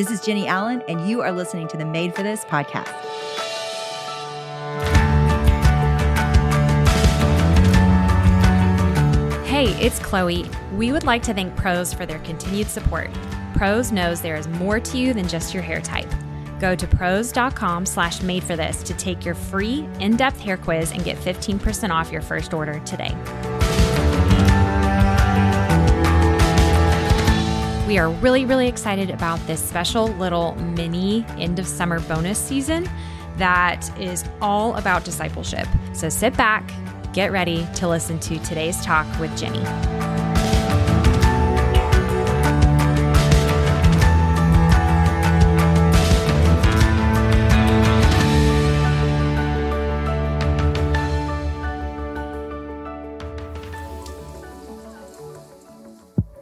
This is Jennie Allen, and you are listening to the Made for This podcast. Hey, it's Chloe. We would like to thank Prose for their continued support. Prose knows there is more to you than just your hair type. Go to prose.com slash made for this to take your free in-depth hair quiz and get 15% off your first order today. We are really, really excited about this special little mini end of summer bonus season that is all about discipleship. So sit back, get ready to listen to today's talk with Jennie.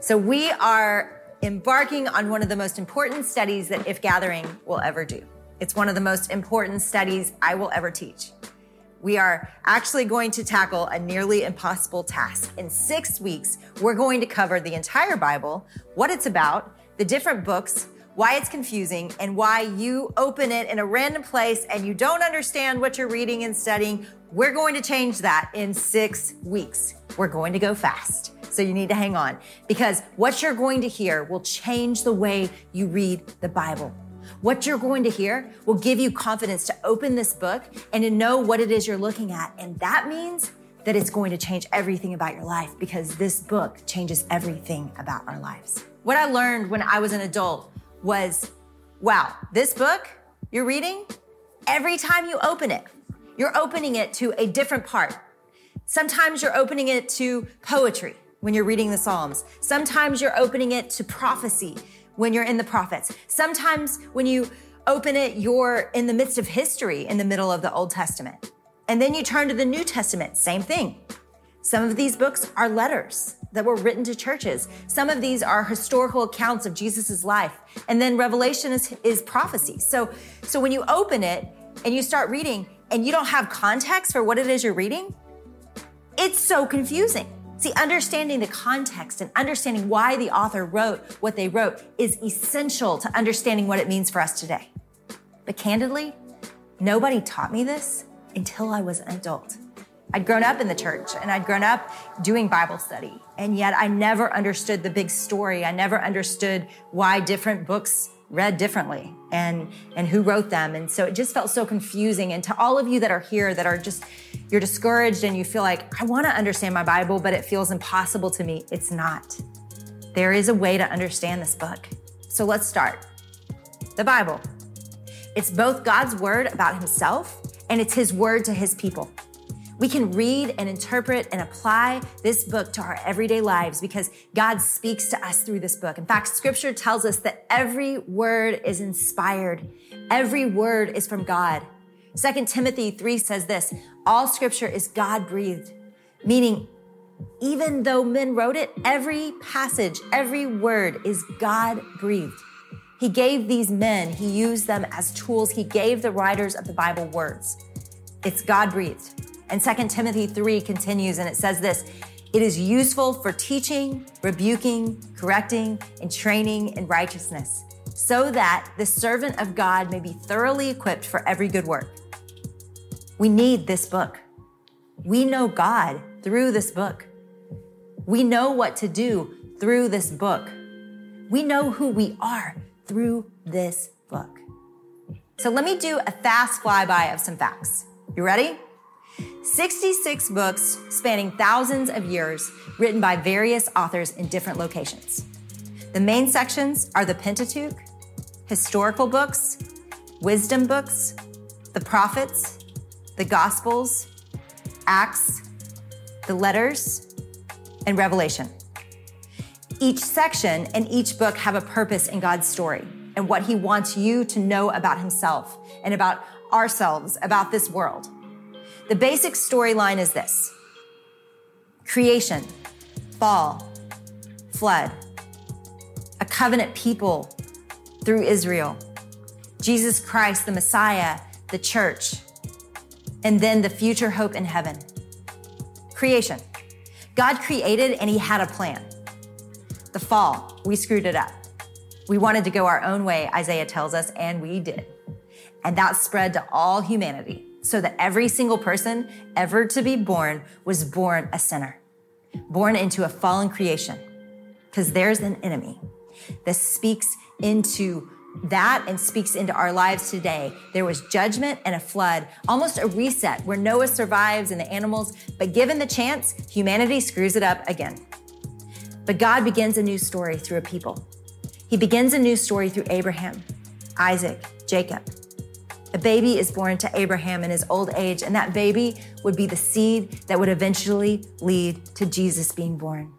So, we are embarking on one of the most important studies that If Gathering will ever do. It's one of the most important studies I will ever teach. We are actually going to tackle a nearly impossible task. In six weeks, we're going to cover the entire Bible, what it's about, the different books, why it's confusing, and why you open it in a random place and you don't understand what you're reading and studying. We're going to change that in six weeks. We're going to go fast. So you need to hang on because what you're going to hear will change the way you read the Bible. What you're going to hear will give you confidence to open this book and to know what it is you're looking at. And that means that it's going to change everything about your life because this book changes everything about our lives. What I learned when I was an adult was wow, this book you're reading, every time you open it, you're opening it to a different part. Sometimes you're opening it to poetry when you're reading the Psalms. Sometimes you're opening it to prophecy when you're in the prophets. Sometimes when you open it, you're in the midst of history in the middle of the Old Testament. And then you turn to the New Testament, same thing. Some of these books are letters that were written to churches. Some of these are historical accounts of Jesus' life. And then Revelation is, is prophecy. So, so when you open it and you start reading and you don't have context for what it is you're reading, it's so confusing. See, understanding the context and understanding why the author wrote what they wrote is essential to understanding what it means for us today. But candidly, nobody taught me this until I was an adult. I'd grown up in the church and I'd grown up doing Bible study, and yet I never understood the big story. I never understood why different books read differently and and who wrote them and so it just felt so confusing and to all of you that are here that are just you're discouraged and you feel like I want to understand my Bible but it feels impossible to me it's not there is a way to understand this book so let's start the Bible it's both God's word about himself and it's his word to his people we can read and interpret and apply this book to our everyday lives because God speaks to us through this book. In fact, scripture tells us that every word is inspired. Every word is from God. 2 Timothy 3 says this, all scripture is God breathed, meaning even though men wrote it, every passage, every word is God breathed. He gave these men, he used them as tools. He gave the writers of the Bible words. It's God breathed. And 2 Timothy 3 continues and it says this It is useful for teaching, rebuking, correcting, and training in righteousness, so that the servant of God may be thoroughly equipped for every good work. We need this book. We know God through this book. We know what to do through this book. We know who we are through this book. So let me do a fast flyby of some facts. You ready? 66 books spanning thousands of years, written by various authors in different locations. The main sections are the Pentateuch, historical books, wisdom books, the prophets, the Gospels, Acts, the letters, and Revelation. Each section and each book have a purpose in God's story. and what he wants you to know about himself and about ourselves, about this world. The basic storyline is this creation, fall, flood, a covenant people through Israel, Jesus Christ, the Messiah, the church, and then the future hope in heaven. Creation. God created and he had a plan. The fall, we screwed it up. We wanted to go our own way, Isaiah tells us, and we did. And that spread to all humanity so that every single person ever to be born was born a sinner, born into a fallen creation. Because there's an enemy that speaks into that and speaks into our lives today. There was judgment and a flood, almost a reset where Noah survives and the animals, but given the chance, humanity screws it up again. But God begins a new story through a people. He begins a new story through Abraham, Isaac, Jacob. A baby is born to Abraham in his old age, and that baby would be the seed that would eventually lead to Jesus being born.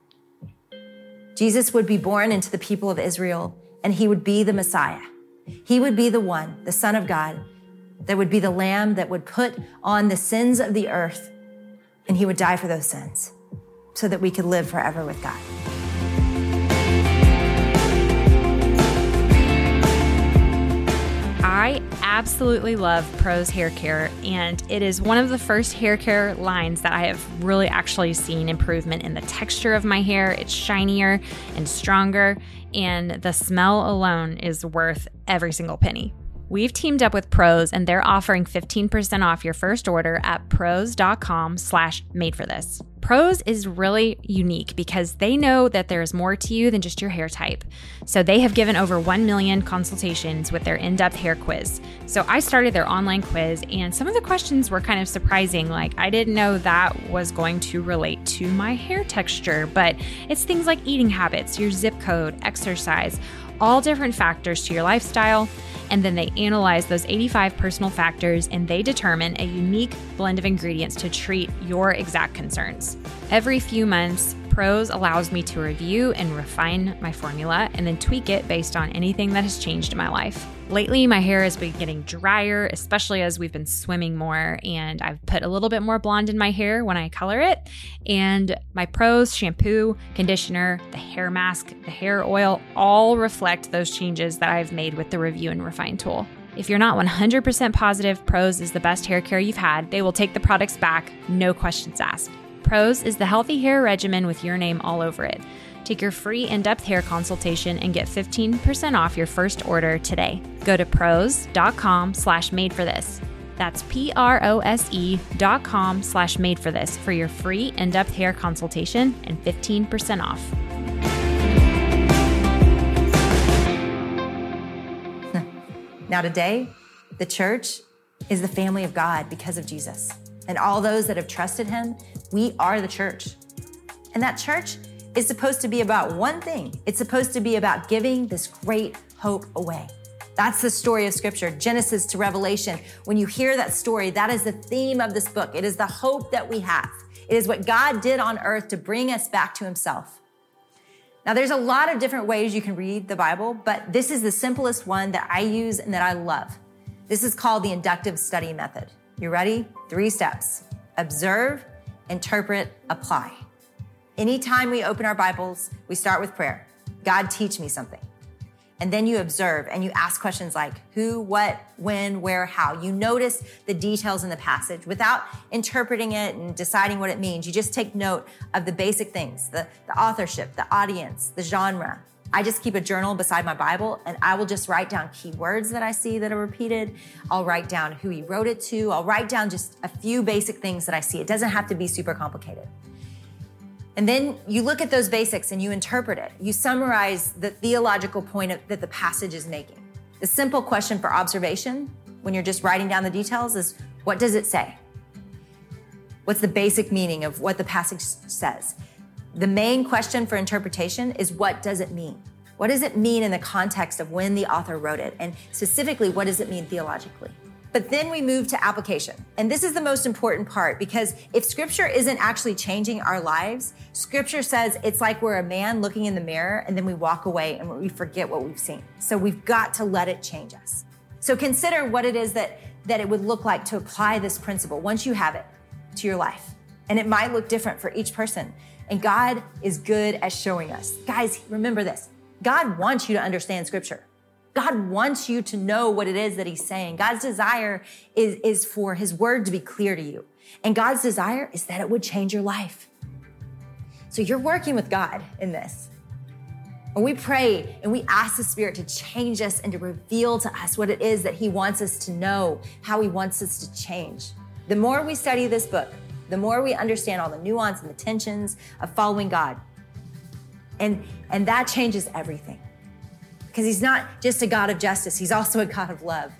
Jesus would be born into the people of Israel and he would be the Messiah. He would be the one, the Son of God, that would be the Lamb that would put on the sins of the earth, and he would die for those sins so that we could live forever with God. I absolutely love Prose Hair Care, and it is one of the first hair care lines that I have really actually seen improvement in the texture of my hair. It's shinier and stronger, and the smell alone is worth every single penny. We've teamed up with Prose and they're offering 15% off your first order at prose.com slash made for this. Prose is really unique because they know that there's more to you than just your hair type. So they have given over 1 million consultations with their in-depth hair quiz. So I started their online quiz and some of the questions were kind of surprising. Like I didn't know that was going to relate to my hair texture, but it's things like eating habits, your zip code, exercise, all different factors to your lifestyle and then they analyze those 85 personal factors and they determine a unique blend of ingredients to treat your exact concerns. Every few months, Prose allows me to review and refine my formula and then tweak it based on anything that has changed in my life. Lately, my hair has been getting drier, especially as we've been swimming more, and I've put a little bit more blonde in my hair when I color it. And my Prose, shampoo, conditioner, the hair mask, the hair oil all reflect those changes that I've made with the review and refine tool. If you're not 100% positive Prose is the best hair care you've had, they will take the products back, no questions asked. Prose is the healthy hair regimen with your name all over it. Take your free in-depth hair consultation and get 15% off your first order today. Go to prose.com slash made for this. That's P-R-O-S-E dot com slash made for this for your free in-depth hair consultation and 15% off. Now today, the church is the family of God because of Jesus. And all those that have trusted him, we are the church. And that church is supposed to be about one thing it's supposed to be about giving this great hope away. That's the story of Scripture, Genesis to Revelation. When you hear that story, that is the theme of this book. It is the hope that we have. It is what God did on earth to bring us back to Himself. Now, there's a lot of different ways you can read the Bible, but this is the simplest one that I use and that I love. This is called the inductive study method. You ready? Three steps observe, interpret, apply. Anytime we open our Bibles, we start with prayer God, teach me something. And then you observe and you ask questions like who, what, when, where, how. You notice the details in the passage without interpreting it and deciding what it means. You just take note of the basic things the, the authorship, the audience, the genre. I just keep a journal beside my Bible and I will just write down keywords that I see that are repeated. I'll write down who he wrote it to. I'll write down just a few basic things that I see. It doesn't have to be super complicated. And then you look at those basics and you interpret it. You summarize the theological point of, that the passage is making. The simple question for observation when you're just writing down the details is what does it say? What's the basic meaning of what the passage says? The main question for interpretation is what does it mean? What does it mean in the context of when the author wrote it? And specifically, what does it mean theologically? But then we move to application. And this is the most important part because if scripture isn't actually changing our lives, scripture says it's like we're a man looking in the mirror and then we walk away and we forget what we've seen. So we've got to let it change us. So consider what it is that, that it would look like to apply this principle once you have it to your life. And it might look different for each person. And God is good at showing us. Guys, remember this God wants you to understand scripture. God wants you to know what it is that he's saying. God's desire is, is for his word to be clear to you. And God's desire is that it would change your life. So you're working with God in this. And we pray and we ask the Spirit to change us and to reveal to us what it is that He wants us to know, how He wants us to change. The more we study this book, the more we understand all the nuance and the tensions of following God. And, and that changes everything because he's not just a God of justice, he's also a God of love.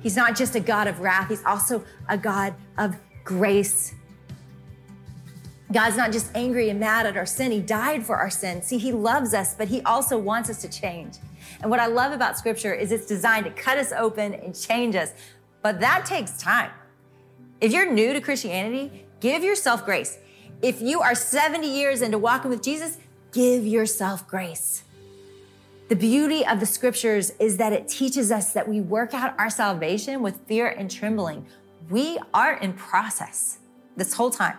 He's not just a God of wrath, he's also a God of grace. God's not just angry and mad at our sin, he died for our sin. See, he loves us, but he also wants us to change. And what I love about scripture is it's designed to cut us open and change us, but that takes time. If you're new to Christianity, give yourself grace. If you are 70 years into walking with Jesus, give yourself grace. The beauty of the scriptures is that it teaches us that we work out our salvation with fear and trembling. We are in process this whole time.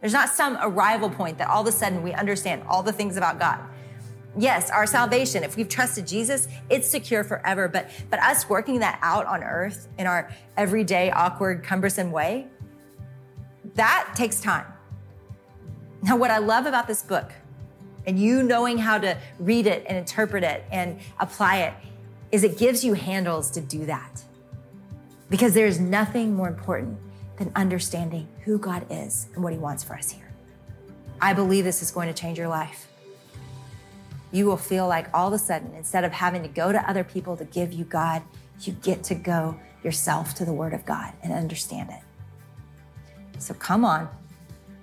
There's not some arrival point that all of a sudden we understand all the things about God. Yes, our salvation, if we've trusted Jesus, it's secure forever. But, but us working that out on earth in our everyday, awkward, cumbersome way, that takes time. Now, what I love about this book and you knowing how to read it and interpret it and apply it is it gives you handles to do that. Because there's nothing more important than understanding who God is and what He wants for us here. I believe this is going to change your life. You will feel like all of a sudden, instead of having to go to other people to give you God, you get to go yourself to the Word of God and understand it. So come on,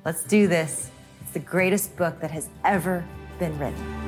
let's do this. It's the greatest book that has ever been written.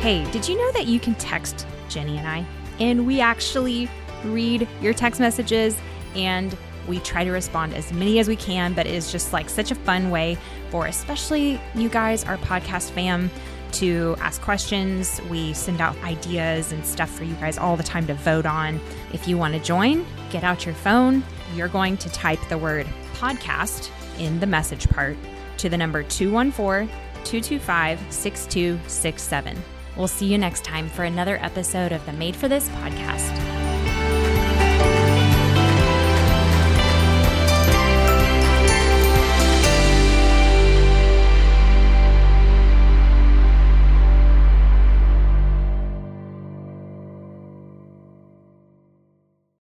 Hey, did you know that you can text Jennie and I? And we actually read your text messages and we try to respond as many as we can, but it is just like such a fun way for especially you guys, our podcast fam, to ask questions. We send out ideas and stuff for you guys all the time to vote on. If you want to join, get out your phone. You're going to type the word podcast in the message part to the number 214 225 6267. We'll see you next time for another episode of the Made for This podcast.